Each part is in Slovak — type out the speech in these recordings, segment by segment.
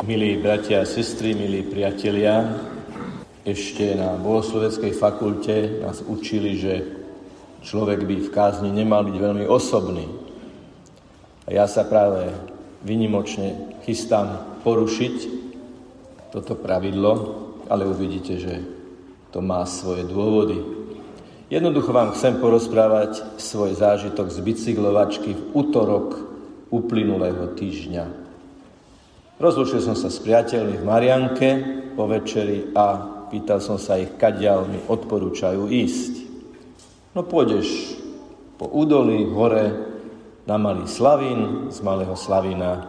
Milí bratia a sestry, milí priatelia, ešte na bohosloveckej fakulte nás učili, že človek by v kázni nemal byť veľmi osobný. A ja sa práve vynimočne chystám porušiť toto pravidlo, ale uvidíte, že to má svoje dôvody. Jednoducho vám chcem porozprávať svoj zážitok z bicyklovačky v útorok uplynulého týždňa. Rozlučil som sa s priateľmi v Marianke po večeri a pýtal som sa ich, kadiaľ mi odporúčajú ísť. No pôjdeš po údolí, hore, na Malý Slavín, z Malého Slavína,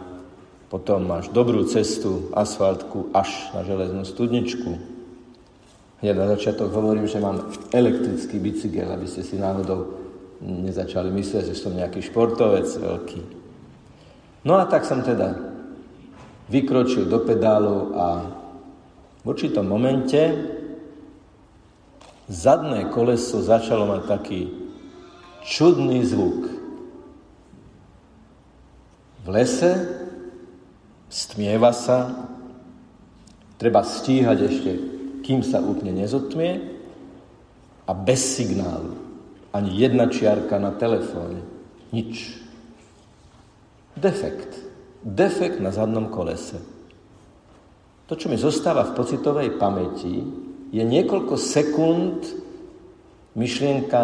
potom máš dobrú cestu, asfaltku až na železnú studničku. Ja na začiatok hovorím, že mám elektrický bicykel, aby ste si náhodou nezačali myslieť, že som nejaký športovec veľký. No a tak som teda vykročil do pedálu a v určitom momente zadné koleso začalo mať taký čudný zvuk. V lese stmieva sa, treba stíhať ešte, kým sa úplne nezotmie a bez signálu. Ani jedna čiarka na telefóne. Nič. Defekt defekt na zadnom kolese. To, čo mi zostáva v pocitovej pamäti, je niekoľko sekúnd myšlienka,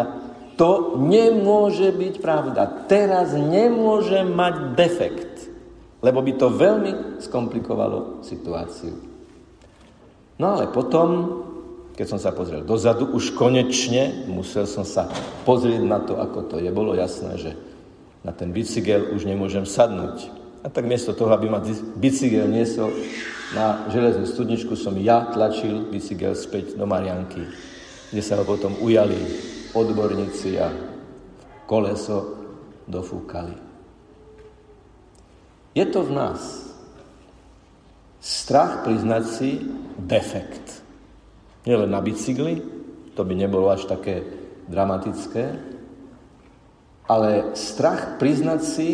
to nemôže byť pravda. Teraz nemôže mať defekt, lebo by to veľmi skomplikovalo situáciu. No ale potom, keď som sa pozrel dozadu, už konečne musel som sa pozrieť na to, ako to je. Bolo jasné, že na ten bicykel už nemôžem sadnúť. A tak miesto toho, aby ma bicykel niesol na železnú studničku, som ja tlačil bicykel späť do Marianky, kde sa ho potom ujali odborníci a koleso dofúkali. Je to v nás. Strach priznať si defekt. Nielen na bicykli, to by nebolo až také dramatické, ale strach priznať si,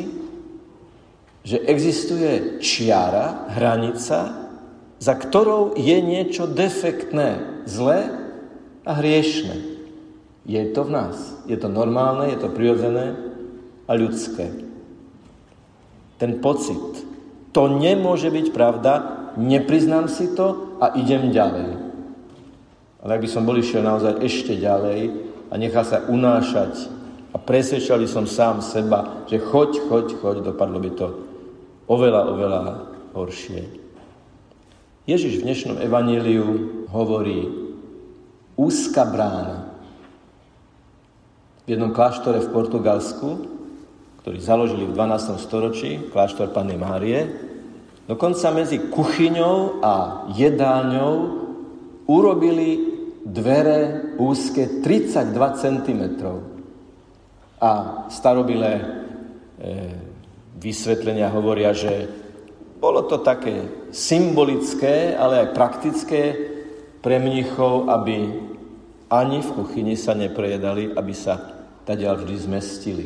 že existuje čiara, hranica, za ktorou je niečo defektné, zlé a hriešne. Je to v nás. Je to normálne, je to prirodzené a ľudské. Ten pocit, to nemôže byť pravda, nepriznám si to a idem ďalej. Ale ak by som bol išiel naozaj ešte ďalej a nechal sa unášať a presvedčal by som sám seba, že choď, choď, choď, dopadlo by to oveľa, oveľa horšie. Ježiš v dnešnom evaníliu hovorí úzka brána. V jednom kláštore v Portugalsku, ktorý založili v 12. storočí, kláštor Panny Márie, dokonca medzi kuchyňou a jedálňou urobili dvere úzke 32 cm. A starobilé e, vysvetlenia hovoria, že bolo to také symbolické, ale aj praktické pre mnichov, aby ani v kuchyni sa neprejedali, aby sa tadiaľ vždy zmestili.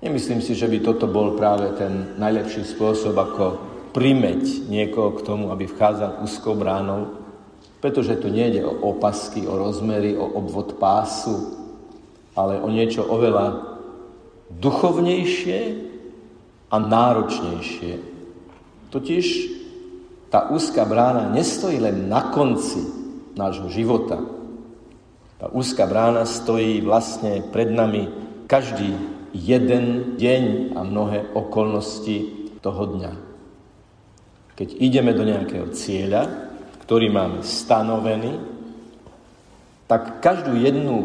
Nemyslím si, že by toto bol práve ten najlepší spôsob, ako primeť niekoho k tomu, aby vchádzal úzkou bránou, pretože tu nejde o opasky, o rozmery, o obvod pásu, ale o niečo oveľa duchovnejšie a náročnejšie. Totiž tá úzka brána nestojí len na konci nášho života. Tá úzka brána stojí vlastne pred nami každý jeden deň a mnohé okolnosti toho dňa. Keď ideme do nejakého cieľa, ktorý máme stanovený, tak každú jednu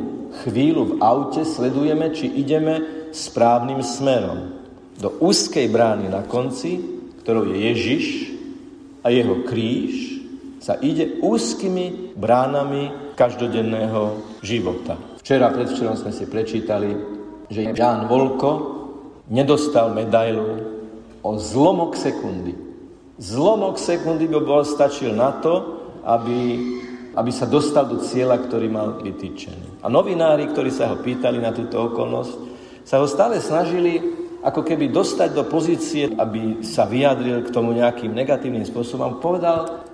chvíľu v aute sledujeme, či ideme správnym smerom. Do úzkej brány na konci, ktorou je Ježiš a jeho kríž, sa ide úzkými bránami každodenného života. Včera, predvčerom sme si prečítali, že Ján Volko nedostal medailu o zlomok sekundy. Zlomok sekundy by bol stačil na to, aby, aby sa dostal do cieľa, ktorý mal vytýčený. A novinári, ktorí sa ho pýtali na túto okolnosť, sa ho stále snažili ako keby dostať do pozície, aby sa vyjadril k tomu nejakým negatívnym spôsobom, povedal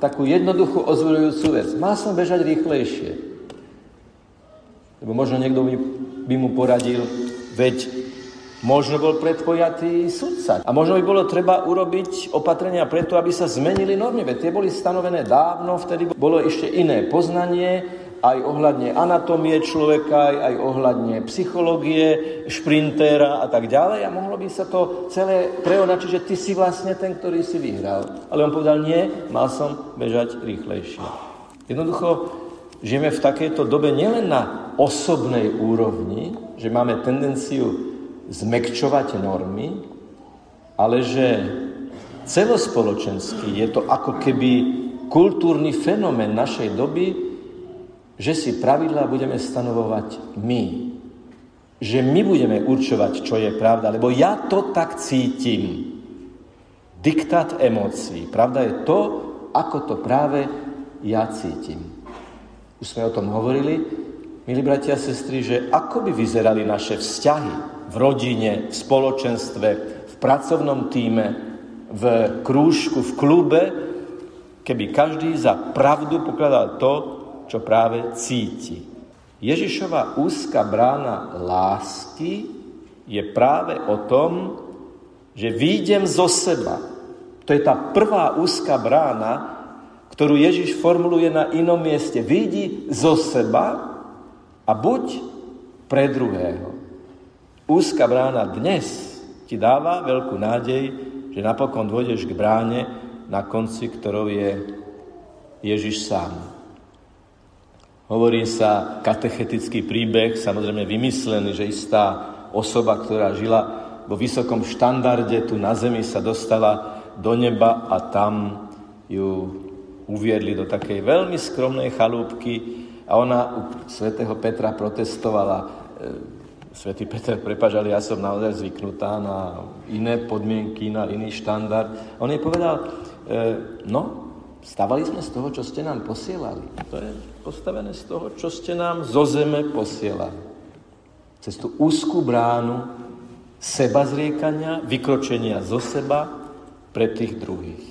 takú jednoduchú ozvorujúcu vec. Má som bežať rýchlejšie. Lebo možno niekto by, by mu poradil, veď možno bol predpojatý sudca. A možno by bolo treba urobiť opatrenia preto, aby sa zmenili normy. Veď tie boli stanovené dávno, vtedy bolo ešte iné poznanie, aj ohľadne anatómie človeka, aj ohľadne psychológie, šprintéra a tak ďalej a mohlo by sa to celé preonačiť, že ty si vlastne ten, ktorý si vyhral. Ale on povedal, nie, mal som bežať rýchlejšie. Jednoducho, žijeme v takejto dobe nielen na osobnej úrovni, že máme tendenciu zmekčovať normy, ale že celospoločenský je to ako keby kultúrny fenomén našej doby, že si pravidlá budeme stanovovať my. Že my budeme určovať, čo je pravda, lebo ja to tak cítim. Diktát emócií. Pravda je to, ako to práve ja cítim. Už sme o tom hovorili, milí bratia a sestry, že ako by vyzerali naše vzťahy v rodine, v spoločenstve, v pracovnom týme, v krúžku, v klube, keby každý za pravdu pokladal to, čo práve cíti. Ježišova úzka brána lásky je práve o tom, že výjdem zo seba. To je tá prvá úzka brána, ktorú Ježiš formuluje na inom mieste. Výjdi zo seba a buď pre druhého. Úzka brána dnes ti dáva veľkú nádej, že napokon dôjdeš k bráne, na konci ktorou je Ježiš sám. Hovorí sa katechetický príbeh, samozrejme vymyslený, že istá osoba, ktorá žila vo vysokom štandarde tu na zemi, sa dostala do neba a tam ju uviedli do takej veľmi skromnej chalúbky a ona u svätého Petra protestovala. E, Svetý Peter, prepač, ale ja som naozaj zvyknutá na iné podmienky, na iný štandard. On jej povedal, e, no, Stávali sme z toho, čo ste nám posielali. To je postavené z toho, čo ste nám zo zeme posielali. Cez tú úzkú bránu seba zriekania, vykročenia zo seba pre tých druhých.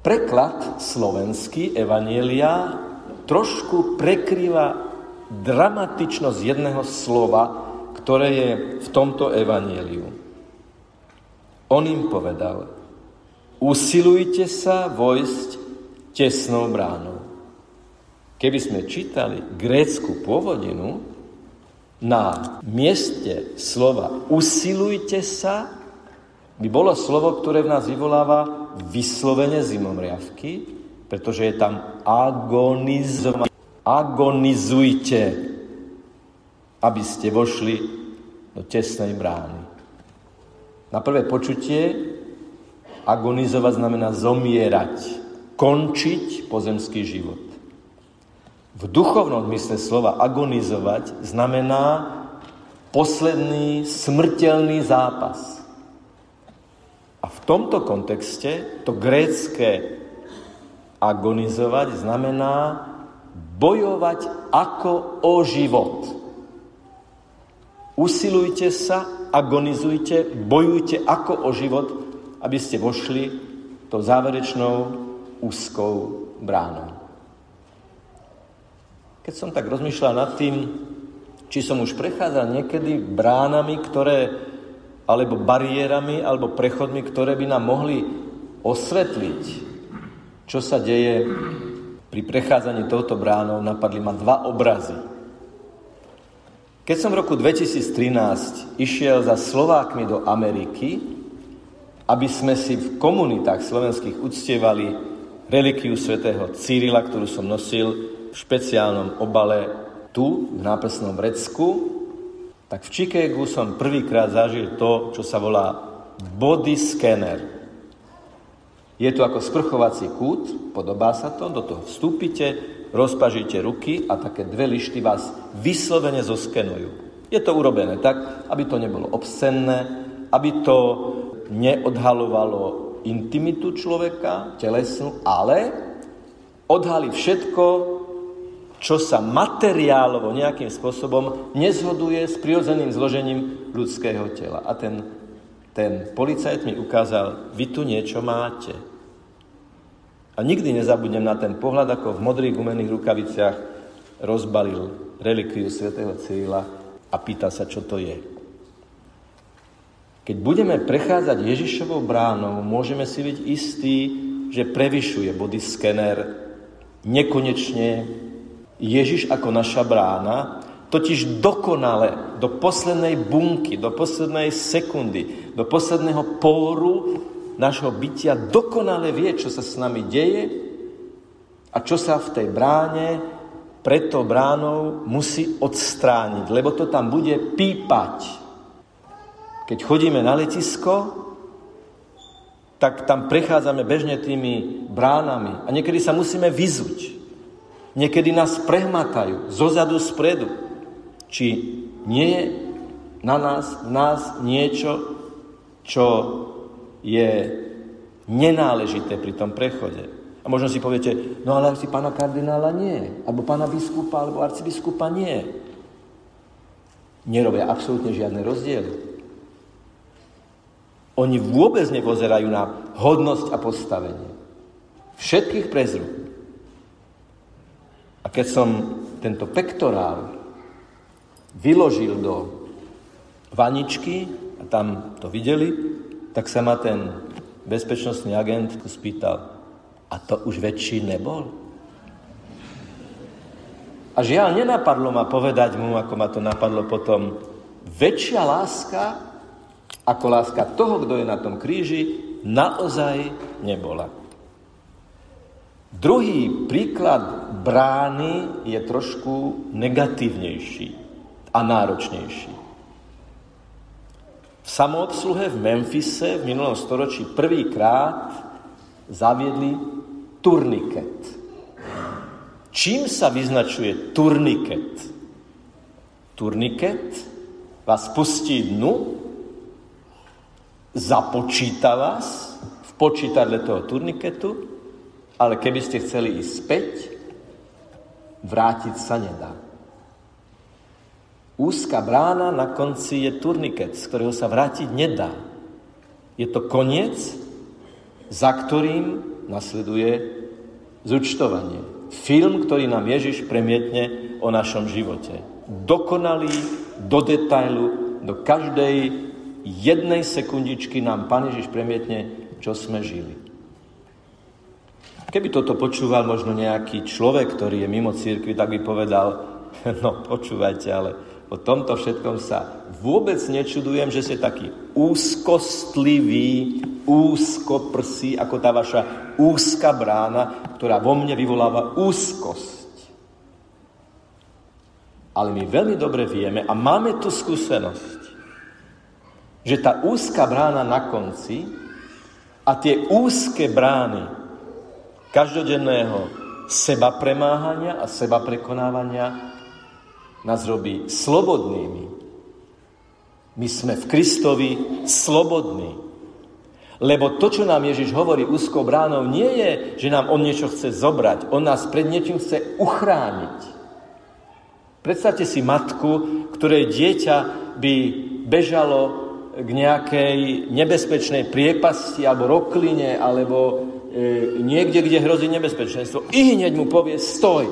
Preklad slovenský Evanielia trošku prekrýva dramatičnosť jedného slova, ktoré je v tomto Evanieliu. On im povedal, usilujte sa vojsť tesnou bránou. Keby sme čítali grécku pôvodinu, na mieste slova usilujte sa by bolo slovo, ktoré v nás vyvoláva vyslovene zimomriavky, pretože je tam agonizovanie. Agonizujte, aby ste vošli do tesnej brány. Na prvé počutie Agonizovať znamená zomierať, končiť pozemský život. V duchovnom mysle slova agonizovať znamená posledný smrteľný zápas. A v tomto kontexte to grécké agonizovať znamená bojovať ako o život. Usilujte sa, agonizujte, bojujte ako o život, aby ste vošli tou záverečnou úzkou bránou. Keď som tak rozmýšľal nad tým, či som už prechádzal niekedy bránami, ktoré, alebo bariérami, alebo prechodmi, ktoré by nám mohli osvetliť, čo sa deje pri prechádzaní touto bránou, napadli ma dva obrazy. Keď som v roku 2013 išiel za Slovákmi do Ameriky, aby sme si v komunitách slovenských uctievali relikiu svätého Cyrila, ktorú som nosil v špeciálnom obale tu, v nápesnom vrecku, tak v Chicagu som prvýkrát zažil to, čo sa volá body scanner. Je to ako sprchovací kút, podobá sa to, do toho vstúpite, rozpažíte ruky a také dve lišty vás vyslovene zoskenujú. Je to urobené tak, aby to nebolo obscenné, aby to neodhalovalo intimitu človeka, telesnú, ale odhalí všetko, čo sa materiálovo nejakým spôsobom nezhoduje s prirodzeným zložením ľudského tela. A ten, ten policajt mi ukázal, vy tu niečo máte. A nikdy nezabudnem na ten pohľad, ako v modrých gumených rukaviciach rozbalil relikviu svätého Cyrila a pýta sa, čo to je. Keď budeme prechádzať Ježišovou bránou, môžeme si byť istí, že prevyšuje body skener nekonečne Ježiš ako naša brána, totiž dokonale do poslednej bunky, do poslednej sekundy, do posledného póru nášho bytia dokonale vie, čo sa s nami deje a čo sa v tej bráne pred tou bránou musí odstrániť, lebo to tam bude pípať. Keď chodíme na letisko, tak tam prechádzame bežne tými bránami a niekedy sa musíme vyzuť. Niekedy nás prehmatajú, zozadu, spredu. Či nie je na nás, v nás niečo, čo je nenáležité pri tom prechode. A možno si poviete, no ale si pána kardinála nie, alebo pána biskupa, alebo arcibiskupa nie. Nerobia absolútne žiadne rozdiely. Oni vôbec nepozerajú na hodnosť a postavenie. Všetkých prezrú. A keď som tento pektorál vyložil do vaničky a tam to videli, tak sa ma ten bezpečnostný agent spýtal, a to už väčší nebol? A žiaľ, nenapadlo ma povedať mu, ako ma to napadlo potom, väčšia láska ako láska toho, kto je na tom kríži, naozaj nebola. Druhý príklad brány je trošku negatívnejší a náročnejší. V samoobsluhe v Memfise v minulom storočí prvýkrát zaviedli turniket. Čím sa vyznačuje turniket? Turniket vás pustí dnu, započíta vás v počítadle toho turniketu ale keby ste chceli ísť späť, vrátiť sa nedá. Úzka brána na konci je turniket, z ktorého sa vrátiť nedá. Je to koniec, za ktorým nasleduje zúčtovanie. Film, ktorý nám Ježiš premietne o našom živote. Dokonalý, do detailu, do každej jednej sekundičky nám Pán Ježiš premietne, čo sme žili. Keby toto počúval možno nejaký človek, ktorý je mimo církvy, tak by povedal, no počúvajte, ale po tomto všetkom sa vôbec nečudujem, že ste taký úzkostlivý, úzkoprsí, ako tá vaša úzka brána, ktorá vo mne vyvoláva úzkosť. Ale my veľmi dobre vieme a máme tu skúsenosť, že tá úzka brána na konci a tie úzke brány každodenného seba premáhania a seba prekonávania nás robí slobodnými. My sme v Kristovi slobodní. Lebo to, čo nám Ježiš hovorí úzkou bránou, nie je, že nám on niečo chce zobrať. On nás pred niečím chce uchrániť. Predstavte si matku, ktorej dieťa by bežalo k nejakej nebezpečnej priepasti alebo rokline alebo e, niekde, kde hrozí nebezpečenstvo, i hneď mu povie stoj.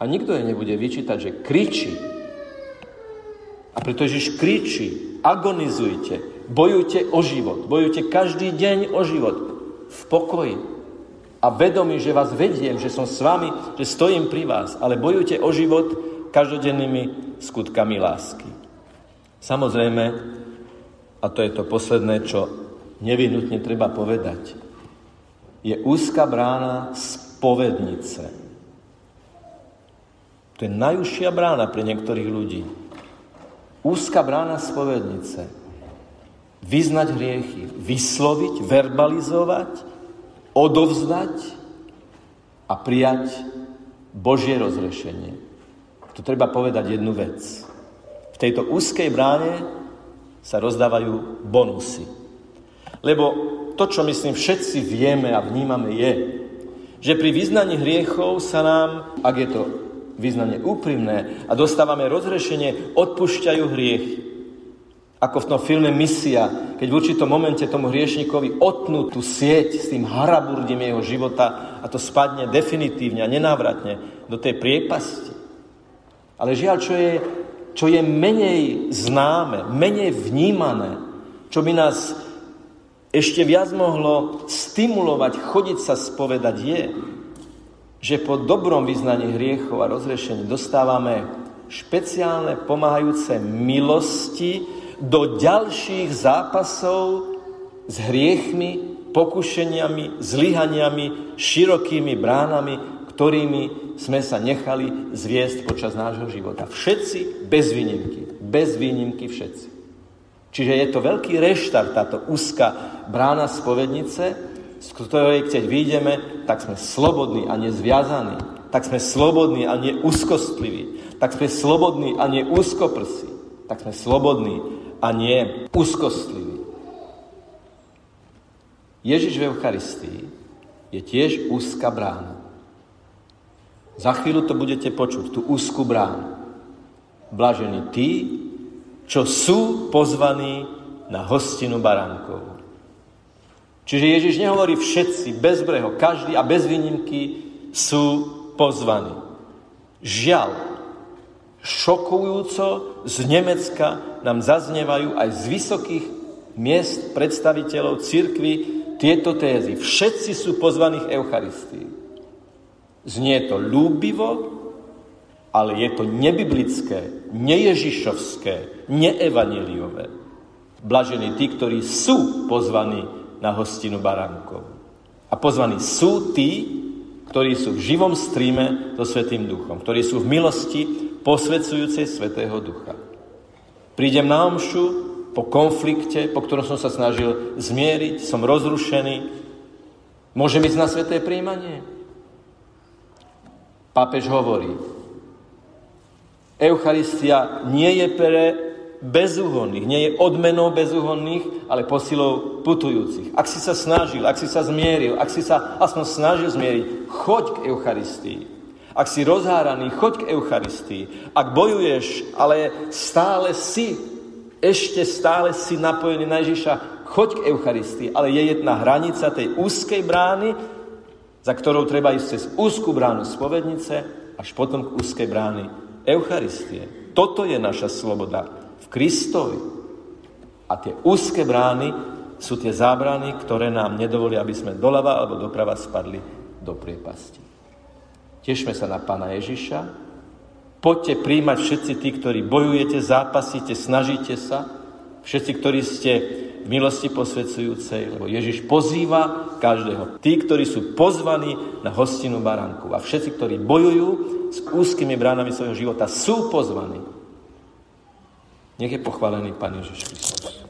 A nikto jej nebude vyčítať, že kričí. A preto Ježiš kričí, agonizujte, bojujte o život, bojujte každý deň o život v pokoji. A vedomí, že vás vediem, že som s vami, že stojím pri vás, ale bojujte o život každodennými skutkami lásky. Samozrejme, a to je to posledné, čo nevyhnutne treba povedať. Je úzka brána spovednice. To je najúžšia brána pre niektorých ľudí. Úzka brána spovednice. Vyznať hriechy, vysloviť, verbalizovať, odovzdať a prijať Božie rozrešenie. Tu treba povedať jednu vec. V tejto úzkej bráne sa rozdávajú bonusy. Lebo to, čo myslím všetci vieme a vnímame je, že pri vyznaní hriechov sa nám, ak je to vyznanie úprimné a dostávame rozrešenie, odpúšťajú hriechy. Ako v tom filme Misia, keď v určitom momente tomu hriešnikovi otnú tú sieť s tým haraburdím jeho života a to spadne definitívne a nenávratne do tej priepasti. Ale žiaľ, čo je, čo je menej známe, menej vnímané, čo by nás ešte viac mohlo stimulovať, chodiť sa spovedať, je, že po dobrom vyznaní hriechov a rozrešení dostávame špeciálne pomáhajúce milosti do ďalších zápasov s hriechmi, pokušeniami, zlyhaniami, širokými bránami, ktorými sme sa nechali zviesť počas nášho života. Všetci bez výnimky. Bez výnimky všetci. Čiže je to veľký reštart, táto úzka brána spovednice, z ktorej keď vyjdeme, tak sme slobodní a nezviazaní. Tak sme slobodní a nie úzkostliví. Tak sme slobodní a nie úzkoprsí. Tak sme slobodní a nie úzkostliví. Ježiš v Eucharistii je tiež úzka brána. Za chvíľu to budete počuť, tú úzku bránu. Blažení tí, čo sú pozvaní na hostinu baránkov. Čiže Ježiš nehovorí všetci, bezbreho, každý a bez výnimky sú pozvaní. Žiaľ, šokujúco z Nemecka nám zaznievajú aj z vysokých miest predstaviteľov cirkvy tieto tézy. Všetci sú pozvaní v Eucharistii. Znie to ľúbivo, ale je to nebiblické, neježišovské, neevaneliové. Blažení tí, ktorí sú pozvaní na hostinu baránkov. A pozvaní sú tí, ktorí sú v živom stríme so Svetým Duchom, ktorí sú v milosti posvedzujúcej Svetého Ducha. Prídem na omšu po konflikte, po ktorom som sa snažil zmieriť, som rozrušený. Môžem ísť na sveté príjmanie? Pápež hovorí, Eucharistia nie je pre bezúhonných, nie je odmenou bezúhonných, ale posilou putujúcich. Ak si sa snažil, ak si sa zmieril, ak si sa aspoň snažil zmieriť, choď k Eucharistii. Ak si rozháraný, choď k Eucharistii. Ak bojuješ, ale stále si, ešte stále si napojený na Ježiša, choď k Eucharistii. Ale je jedna hranica tej úzkej brány, za ktorou treba ísť cez úzkú bránu spovednice, až potom k úzkej brány Eucharistie. Toto je naša sloboda v Kristovi. A tie úzke brány sú tie zábrany, ktoré nám nedovolia, aby sme doľava alebo doprava spadli do priepasti. Tešme sa na Pána Ježiša. Poďte príjmať všetci tí, ktorí bojujete, zápasíte, snažíte sa. Všetci, ktorí ste milosti posvedzujúcej, lebo Ježiš pozýva každého. Tí, ktorí sú pozvaní na hostinu baránku. A všetci, ktorí bojujú s úzkými bránami svojho života, sú pozvaní. Nech je pochválený Pán Ježiš Kristus.